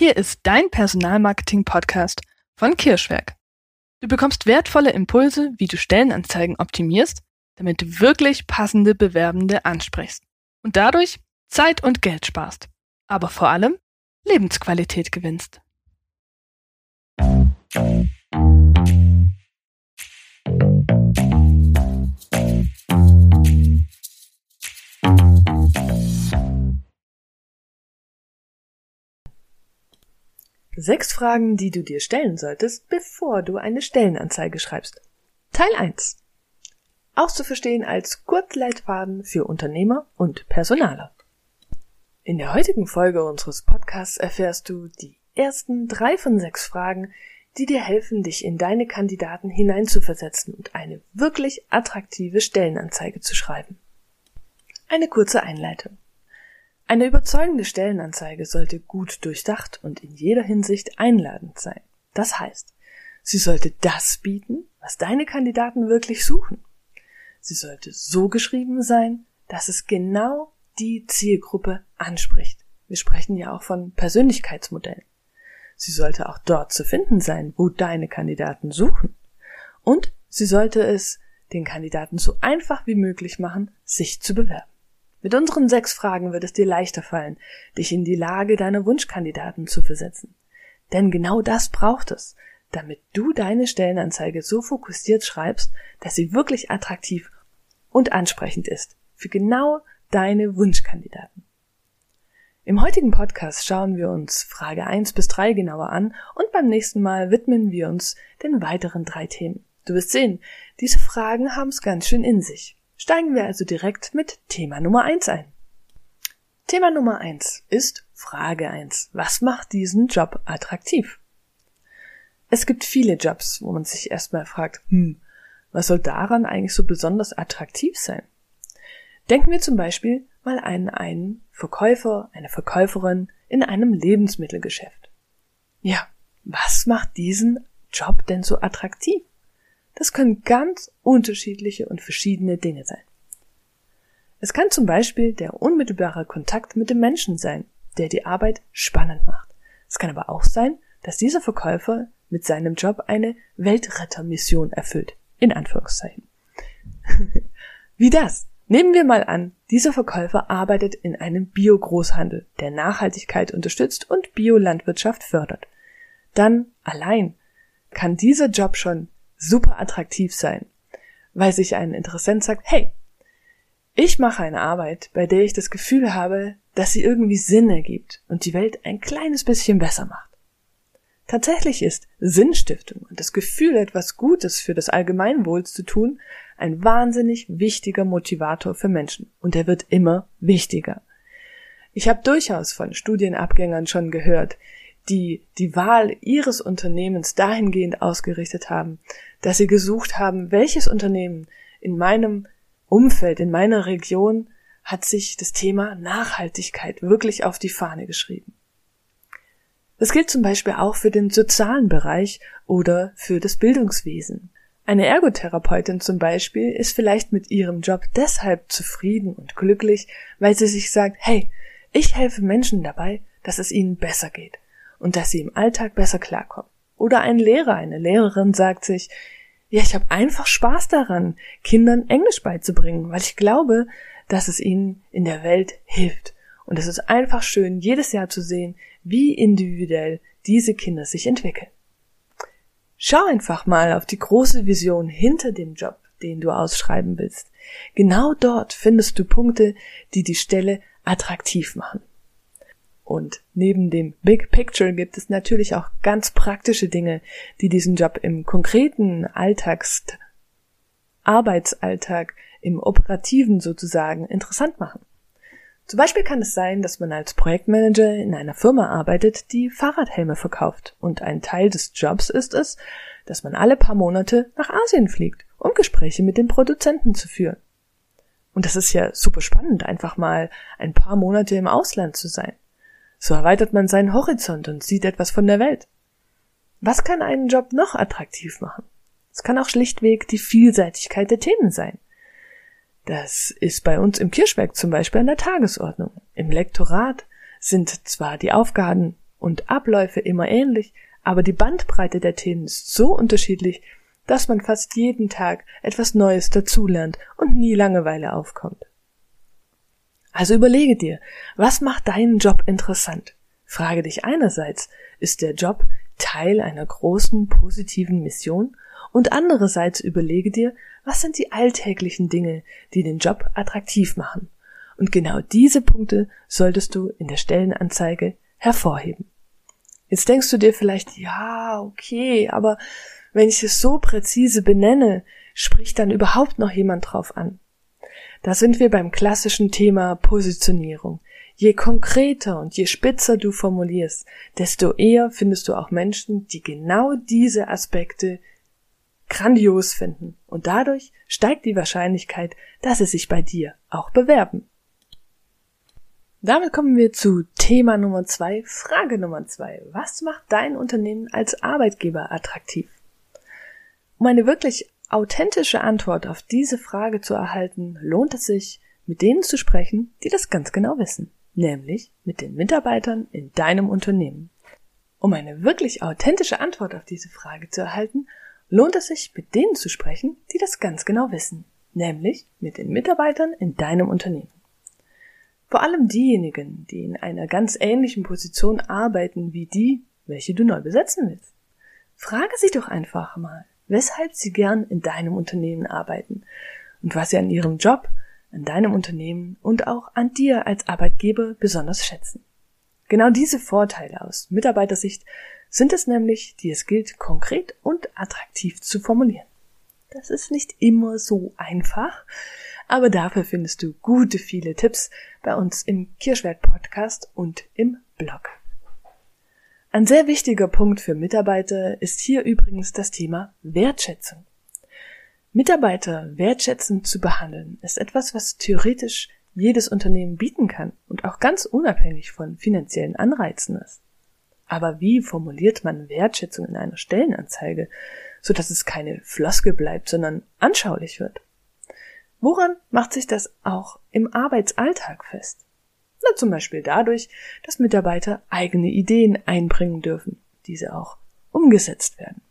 Hier ist dein Personalmarketing-Podcast von Kirschwerk. Du bekommst wertvolle Impulse, wie du Stellenanzeigen optimierst, damit du wirklich passende Bewerbende ansprichst und dadurch Zeit und Geld sparst, aber vor allem Lebensqualität gewinnst. Sechs Fragen, die du dir stellen solltest, bevor du eine Stellenanzeige schreibst. Teil 1. Auch zu verstehen als Kurzleitfaden für Unternehmer und Personaler. In der heutigen Folge unseres Podcasts erfährst du die ersten drei von sechs Fragen, die dir helfen, dich in deine Kandidaten hineinzuversetzen und eine wirklich attraktive Stellenanzeige zu schreiben. Eine kurze Einleitung. Eine überzeugende Stellenanzeige sollte gut durchdacht und in jeder Hinsicht einladend sein. Das heißt, sie sollte das bieten, was deine Kandidaten wirklich suchen. Sie sollte so geschrieben sein, dass es genau die Zielgruppe anspricht. Wir sprechen ja auch von Persönlichkeitsmodellen. Sie sollte auch dort zu finden sein, wo deine Kandidaten suchen. Und sie sollte es den Kandidaten so einfach wie möglich machen, sich zu bewerben. Mit unseren sechs Fragen wird es dir leichter fallen, dich in die Lage deiner Wunschkandidaten zu versetzen. Denn genau das braucht es, damit du deine Stellenanzeige so fokussiert schreibst, dass sie wirklich attraktiv und ansprechend ist für genau deine Wunschkandidaten. Im heutigen Podcast schauen wir uns Frage 1 bis 3 genauer an und beim nächsten Mal widmen wir uns den weiteren drei Themen. Du wirst sehen, diese Fragen haben es ganz schön in sich. Steigen wir also direkt mit Thema Nummer eins ein. Thema Nummer eins ist Frage eins: Was macht diesen Job attraktiv? Es gibt viele Jobs, wo man sich erstmal fragt, hm, was soll daran eigentlich so besonders attraktiv sein? Denken wir zum Beispiel mal an einen Verkäufer, eine Verkäuferin in einem Lebensmittelgeschäft. Ja, was macht diesen Job denn so attraktiv? Das können ganz unterschiedliche und verschiedene Dinge sein. Es kann zum Beispiel der unmittelbare Kontakt mit dem Menschen sein, der die Arbeit spannend macht. Es kann aber auch sein, dass dieser Verkäufer mit seinem Job eine Weltrettermission erfüllt. In Anführungszeichen. Wie das? Nehmen wir mal an, dieser Verkäufer arbeitet in einem Bio-Großhandel, der Nachhaltigkeit unterstützt und Biolandwirtschaft fördert. Dann allein kann dieser Job schon super attraktiv sein, weil sich ein Interessent sagt, hey, ich mache eine Arbeit, bei der ich das Gefühl habe, dass sie irgendwie Sinn ergibt und die Welt ein kleines bisschen besser macht. Tatsächlich ist Sinnstiftung und das Gefühl, etwas Gutes für das Allgemeinwohl zu tun, ein wahnsinnig wichtiger Motivator für Menschen und er wird immer wichtiger. Ich habe durchaus von Studienabgängern schon gehört, die die Wahl ihres Unternehmens dahingehend ausgerichtet haben, dass sie gesucht haben, welches Unternehmen in meinem Umfeld, in meiner Region hat sich das Thema Nachhaltigkeit wirklich auf die Fahne geschrieben. Das gilt zum Beispiel auch für den sozialen Bereich oder für das Bildungswesen. Eine Ergotherapeutin zum Beispiel ist vielleicht mit ihrem Job deshalb zufrieden und glücklich, weil sie sich sagt, hey, ich helfe Menschen dabei, dass es ihnen besser geht und dass sie im Alltag besser klarkommen. Oder ein Lehrer, eine Lehrerin sagt sich, ja, ich habe einfach Spaß daran, Kindern Englisch beizubringen, weil ich glaube, dass es ihnen in der Welt hilft. Und es ist einfach schön, jedes Jahr zu sehen, wie individuell diese Kinder sich entwickeln. Schau einfach mal auf die große Vision hinter dem Job, den du ausschreiben willst. Genau dort findest du Punkte, die die Stelle attraktiv machen. Und neben dem Big Picture gibt es natürlich auch ganz praktische Dinge, die diesen Job im konkreten Alltags Arbeitsalltag, im operativen sozusagen interessant machen. Zum Beispiel kann es sein, dass man als Projektmanager in einer Firma arbeitet, die Fahrradhelme verkauft. Und ein Teil des Jobs ist es, dass man alle paar Monate nach Asien fliegt, um Gespräche mit den Produzenten zu führen. Und das ist ja super spannend, einfach mal ein paar Monate im Ausland zu sein. So erweitert man seinen Horizont und sieht etwas von der Welt. Was kann einen Job noch attraktiv machen? Es kann auch schlichtweg die Vielseitigkeit der Themen sein. Das ist bei uns im Kirschwerk zum Beispiel an der Tagesordnung. Im Lektorat sind zwar die Aufgaben und Abläufe immer ähnlich, aber die Bandbreite der Themen ist so unterschiedlich, dass man fast jeden Tag etwas Neues dazulernt und nie Langeweile aufkommt. Also überlege dir, was macht deinen Job interessant? Frage dich einerseits, ist der Job Teil einer großen positiven Mission? Und andererseits überlege dir, was sind die alltäglichen Dinge, die den Job attraktiv machen? Und genau diese Punkte solltest du in der Stellenanzeige hervorheben. Jetzt denkst du dir vielleicht, ja, okay, aber wenn ich es so präzise benenne, spricht dann überhaupt noch jemand drauf an? Da sind wir beim klassischen Thema Positionierung. Je konkreter und je spitzer du formulierst, desto eher findest du auch Menschen, die genau diese Aspekte grandios finden. Und dadurch steigt die Wahrscheinlichkeit, dass sie sich bei dir auch bewerben. Damit kommen wir zu Thema Nummer zwei, Frage Nummer zwei. Was macht dein Unternehmen als Arbeitgeber attraktiv? Um eine wirklich authentische Antwort auf diese Frage zu erhalten, lohnt es sich, mit denen zu sprechen, die das ganz genau wissen, nämlich mit den Mitarbeitern in deinem Unternehmen. Um eine wirklich authentische Antwort auf diese Frage zu erhalten, lohnt es sich, mit denen zu sprechen, die das ganz genau wissen, nämlich mit den Mitarbeitern in deinem Unternehmen. Vor allem diejenigen, die in einer ganz ähnlichen Position arbeiten wie die, welche du neu besetzen willst. Frage sie doch einfach mal, weshalb sie gern in deinem Unternehmen arbeiten und was sie an ihrem Job, an deinem Unternehmen und auch an dir als Arbeitgeber besonders schätzen. Genau diese Vorteile aus Mitarbeitersicht sind es nämlich, die es gilt, konkret und attraktiv zu formulieren. Das ist nicht immer so einfach, aber dafür findest du gute viele Tipps bei uns im Kirschwert Podcast und im Blog. Ein sehr wichtiger Punkt für Mitarbeiter ist hier übrigens das Thema Wertschätzung. Mitarbeiter wertschätzend zu behandeln ist etwas, was theoretisch jedes Unternehmen bieten kann und auch ganz unabhängig von finanziellen Anreizen ist. Aber wie formuliert man Wertschätzung in einer Stellenanzeige, so dass es keine Floske bleibt, sondern anschaulich wird? Woran macht sich das auch im Arbeitsalltag fest? Na, zum Beispiel dadurch, dass Mitarbeiter eigene Ideen einbringen dürfen, diese auch umgesetzt werden.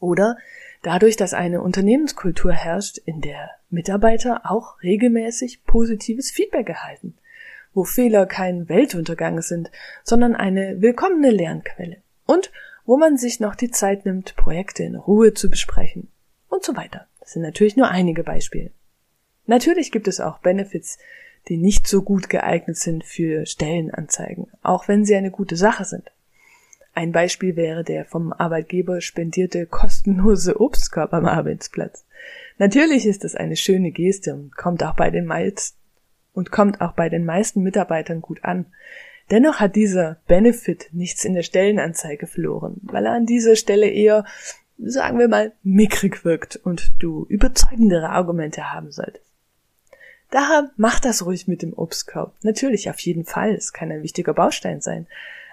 Oder dadurch, dass eine Unternehmenskultur herrscht, in der Mitarbeiter auch regelmäßig positives Feedback erhalten, wo Fehler kein Weltuntergang sind, sondern eine willkommene Lernquelle und wo man sich noch die Zeit nimmt, Projekte in Ruhe zu besprechen und so weiter. Das sind natürlich nur einige Beispiele. Natürlich gibt es auch Benefits, die nicht so gut geeignet sind für Stellenanzeigen, auch wenn sie eine gute Sache sind. Ein Beispiel wäre der vom Arbeitgeber spendierte kostenlose Obstkorb am Arbeitsplatz. Natürlich ist es eine schöne Geste und kommt auch bei den meisten und kommt auch bei den meisten Mitarbeitern gut an. Dennoch hat dieser Benefit nichts in der Stellenanzeige verloren, weil er an dieser Stelle eher sagen wir mal, mickrig wirkt und du überzeugendere Argumente haben solltest. Daher mach das ruhig mit dem Obstkorb. Natürlich, auf jeden Fall, es kann ein wichtiger Baustein sein,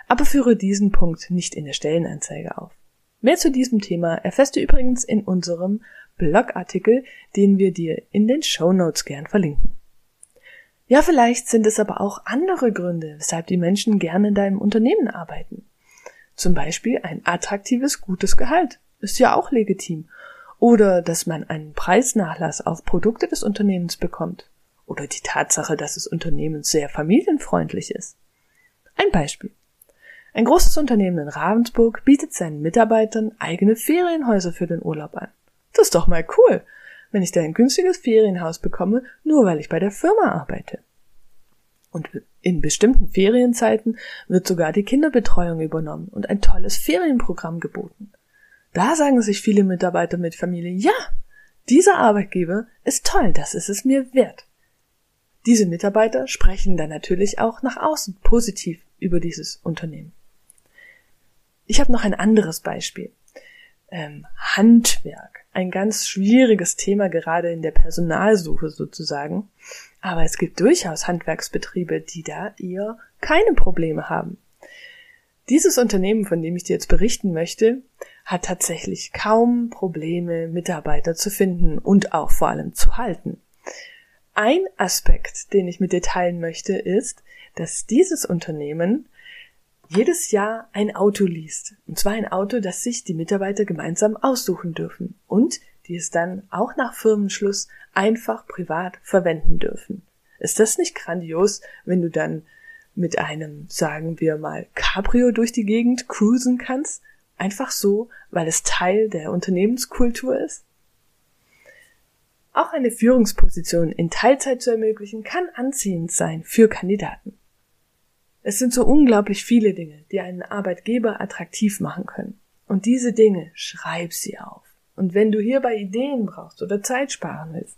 aber führe diesen Punkt nicht in der Stellenanzeige auf. Mehr zu diesem Thema erfährst du übrigens in unserem Blogartikel, den wir dir in den Show Notes gern verlinken. Ja, vielleicht sind es aber auch andere Gründe, weshalb die Menschen gerne in deinem Unternehmen arbeiten. Zum Beispiel ein attraktives, gutes Gehalt ist ja auch legitim. Oder dass man einen Preisnachlass auf Produkte des Unternehmens bekommt. Oder die Tatsache, dass das Unternehmen sehr familienfreundlich ist. Ein Beispiel. Ein großes Unternehmen in Ravensburg bietet seinen Mitarbeitern eigene Ferienhäuser für den Urlaub an. Das ist doch mal cool, wenn ich da ein günstiges Ferienhaus bekomme, nur weil ich bei der Firma arbeite. Und in bestimmten Ferienzeiten wird sogar die Kinderbetreuung übernommen und ein tolles Ferienprogramm geboten. Da sagen sich viele Mitarbeiter mit Familie, ja, dieser Arbeitgeber ist toll, das ist es mir wert. Diese Mitarbeiter sprechen dann natürlich auch nach außen positiv über dieses Unternehmen. Ich habe noch ein anderes Beispiel. Ähm, Handwerk. Ein ganz schwieriges Thema gerade in der Personalsuche sozusagen. Aber es gibt durchaus Handwerksbetriebe, die da eher keine Probleme haben. Dieses Unternehmen, von dem ich dir jetzt berichten möchte, hat tatsächlich kaum Probleme, Mitarbeiter zu finden und auch vor allem zu halten. Ein Aspekt, den ich mit dir teilen möchte, ist, dass dieses Unternehmen jedes Jahr ein Auto liest. Und zwar ein Auto, das sich die Mitarbeiter gemeinsam aussuchen dürfen und die es dann auch nach Firmenschluss einfach privat verwenden dürfen. Ist das nicht grandios, wenn du dann mit einem, sagen wir mal, Cabrio durch die Gegend cruisen kannst? Einfach so, weil es Teil der Unternehmenskultur ist? Auch eine Führungsposition in Teilzeit zu ermöglichen, kann anziehend sein für Kandidaten. Es sind so unglaublich viele Dinge, die einen Arbeitgeber attraktiv machen können. Und diese Dinge schreib sie auf. Und wenn du hierbei Ideen brauchst oder Zeit sparen willst,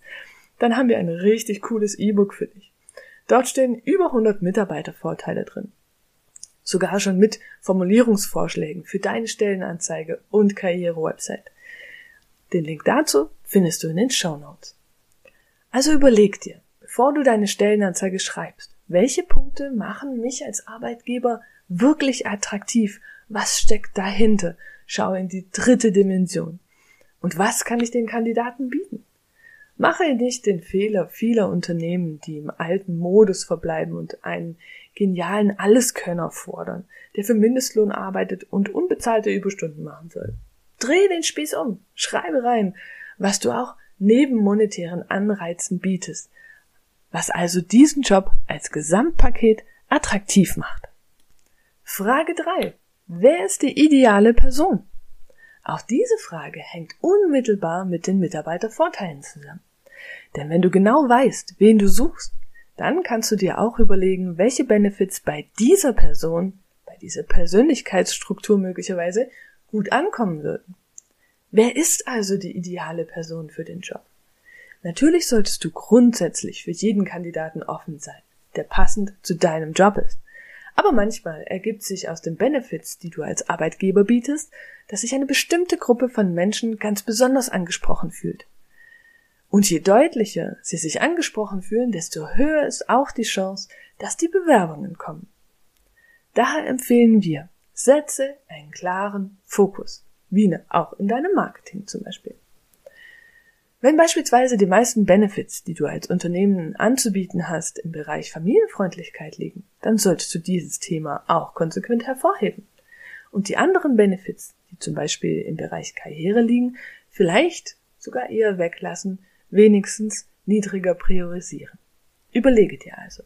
dann haben wir ein richtig cooles E-Book für dich. Dort stehen über 100 Mitarbeitervorteile drin. Sogar schon mit Formulierungsvorschlägen für deine Stellenanzeige und Karriere-Website. Den Link dazu findest du in den Show Notes. Also überleg dir, bevor du deine Stellenanzeige schreibst, welche Punkte machen mich als Arbeitgeber wirklich attraktiv? Was steckt dahinter? Schau in die dritte Dimension. Und was kann ich den Kandidaten bieten? Mache nicht den Fehler vieler Unternehmen, die im alten Modus verbleiben und einen genialen Alleskönner fordern, der für Mindestlohn arbeitet und unbezahlte Überstunden machen soll. Dreh den Spieß um, schreibe rein, was du auch neben monetären Anreizen bietest, was also diesen Job als Gesamtpaket attraktiv macht. Frage 3. Wer ist die ideale Person? Auch diese Frage hängt unmittelbar mit den Mitarbeitervorteilen zusammen. Denn wenn du genau weißt, wen du suchst, dann kannst du dir auch überlegen, welche Benefits bei dieser Person, bei dieser Persönlichkeitsstruktur möglicherweise gut ankommen würden. Wer ist also die ideale Person für den Job? Natürlich solltest du grundsätzlich für jeden Kandidaten offen sein, der passend zu deinem Job ist. Aber manchmal ergibt sich aus den Benefits, die du als Arbeitgeber bietest, dass sich eine bestimmte Gruppe von Menschen ganz besonders angesprochen fühlt. Und je deutlicher sie sich angesprochen fühlen, desto höher ist auch die Chance, dass die Bewerbungen kommen. Daher empfehlen wir, setze einen klaren Fokus, wie ne, auch in deinem Marketing zum Beispiel. Wenn beispielsweise die meisten Benefits, die du als Unternehmen anzubieten hast, im Bereich Familienfreundlichkeit liegen, dann solltest du dieses Thema auch konsequent hervorheben. Und die anderen Benefits, die zum Beispiel im Bereich Karriere liegen, vielleicht sogar eher weglassen, wenigstens niedriger priorisieren. Überlege dir also,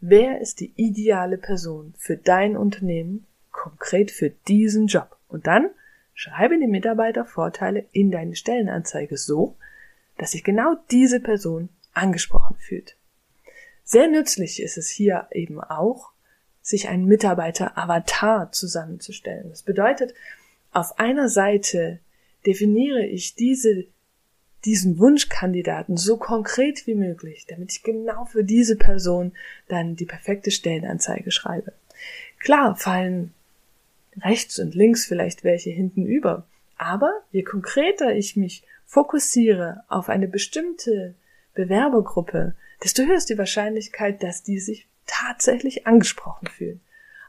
wer ist die ideale Person für dein Unternehmen, konkret für diesen Job? Und dann schreibe die Mitarbeitervorteile in deine Stellenanzeige so, dass sich genau diese Person angesprochen fühlt. Sehr nützlich ist es hier eben auch, sich einen Mitarbeiter-Avatar zusammenzustellen. Das bedeutet, auf einer Seite definiere ich diese, diesen Wunschkandidaten so konkret wie möglich, damit ich genau für diese Person dann die perfekte Stellenanzeige schreibe. Klar fallen rechts und links vielleicht welche hinten über, aber je konkreter ich mich fokussiere auf eine bestimmte Bewerbergruppe, desto höher ist die Wahrscheinlichkeit, dass die sich tatsächlich angesprochen fühlen.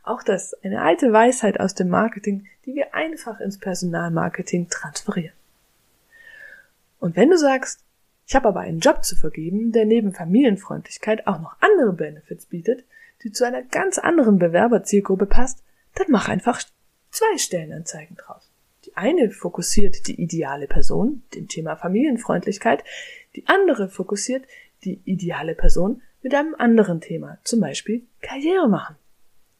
Auch das eine alte Weisheit aus dem Marketing, die wir einfach ins Personalmarketing transferieren. Und wenn du sagst, ich habe aber einen Job zu vergeben, der neben Familienfreundlichkeit auch noch andere Benefits bietet, die zu einer ganz anderen Bewerberzielgruppe passt, dann mach einfach zwei Stellenanzeigen draus. Die eine fokussiert die ideale Person, dem Thema Familienfreundlichkeit, die andere fokussiert die ideale Person mit einem anderen Thema, zum Beispiel Karriere machen.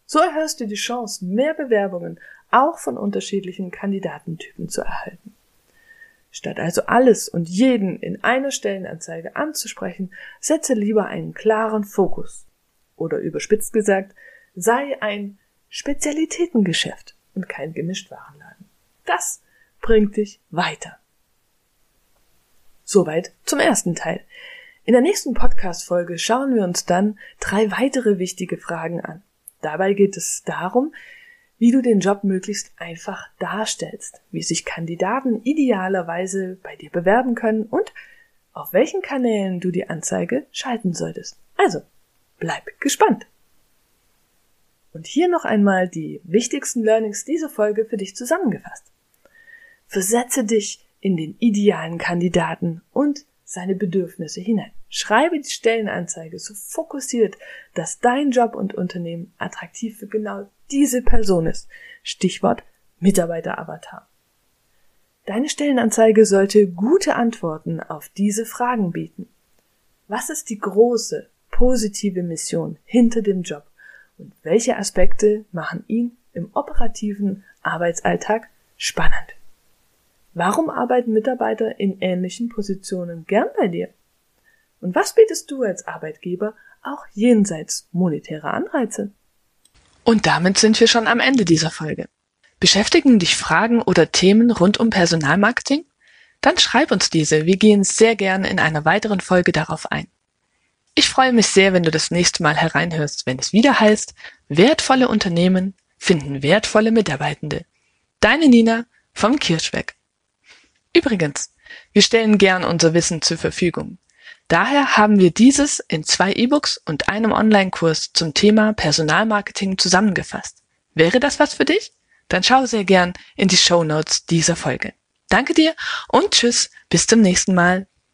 So erhörst du die Chance, mehr Bewerbungen auch von unterschiedlichen Kandidatentypen zu erhalten. Statt also alles und jeden in einer Stellenanzeige anzusprechen, setze lieber einen klaren Fokus. Oder überspitzt gesagt, sei ein Spezialitätengeschäft und kein Gemischtwarenladen. Das bringt dich weiter. Soweit zum ersten Teil. In der nächsten Podcast-Folge schauen wir uns dann drei weitere wichtige Fragen an. Dabei geht es darum, wie du den Job möglichst einfach darstellst, wie sich Kandidaten idealerweise bei dir bewerben können und auf welchen Kanälen du die Anzeige schalten solltest. Also, bleib gespannt. Und hier noch einmal die wichtigsten Learnings dieser Folge für dich zusammengefasst. Versetze dich in den idealen Kandidaten und seine Bedürfnisse hinein. Schreibe die Stellenanzeige so fokussiert, dass dein Job und Unternehmen attraktiv für genau diese Person ist. Stichwort Mitarbeiteravatar. Deine Stellenanzeige sollte gute Antworten auf diese Fragen bieten. Was ist die große, positive Mission hinter dem Job und welche Aspekte machen ihn im operativen Arbeitsalltag spannend? Warum arbeiten Mitarbeiter in ähnlichen Positionen gern bei dir? Und was bietest du als Arbeitgeber auch jenseits monetärer Anreize? Und damit sind wir schon am Ende dieser Folge. Beschäftigen dich Fragen oder Themen rund um Personalmarketing? Dann schreib uns diese. Wir gehen sehr gern in einer weiteren Folge darauf ein. Ich freue mich sehr, wenn du das nächste Mal hereinhörst, wenn es wieder heißt, wertvolle Unternehmen finden wertvolle Mitarbeitende. Deine Nina vom Kirschweg. Übrigens, wir stellen gern unser Wissen zur Verfügung. Daher haben wir dieses in zwei E-Books und einem Online-Kurs zum Thema Personalmarketing zusammengefasst. Wäre das was für dich? Dann schau sehr gern in die Show Notes dieser Folge. Danke dir und tschüss, bis zum nächsten Mal.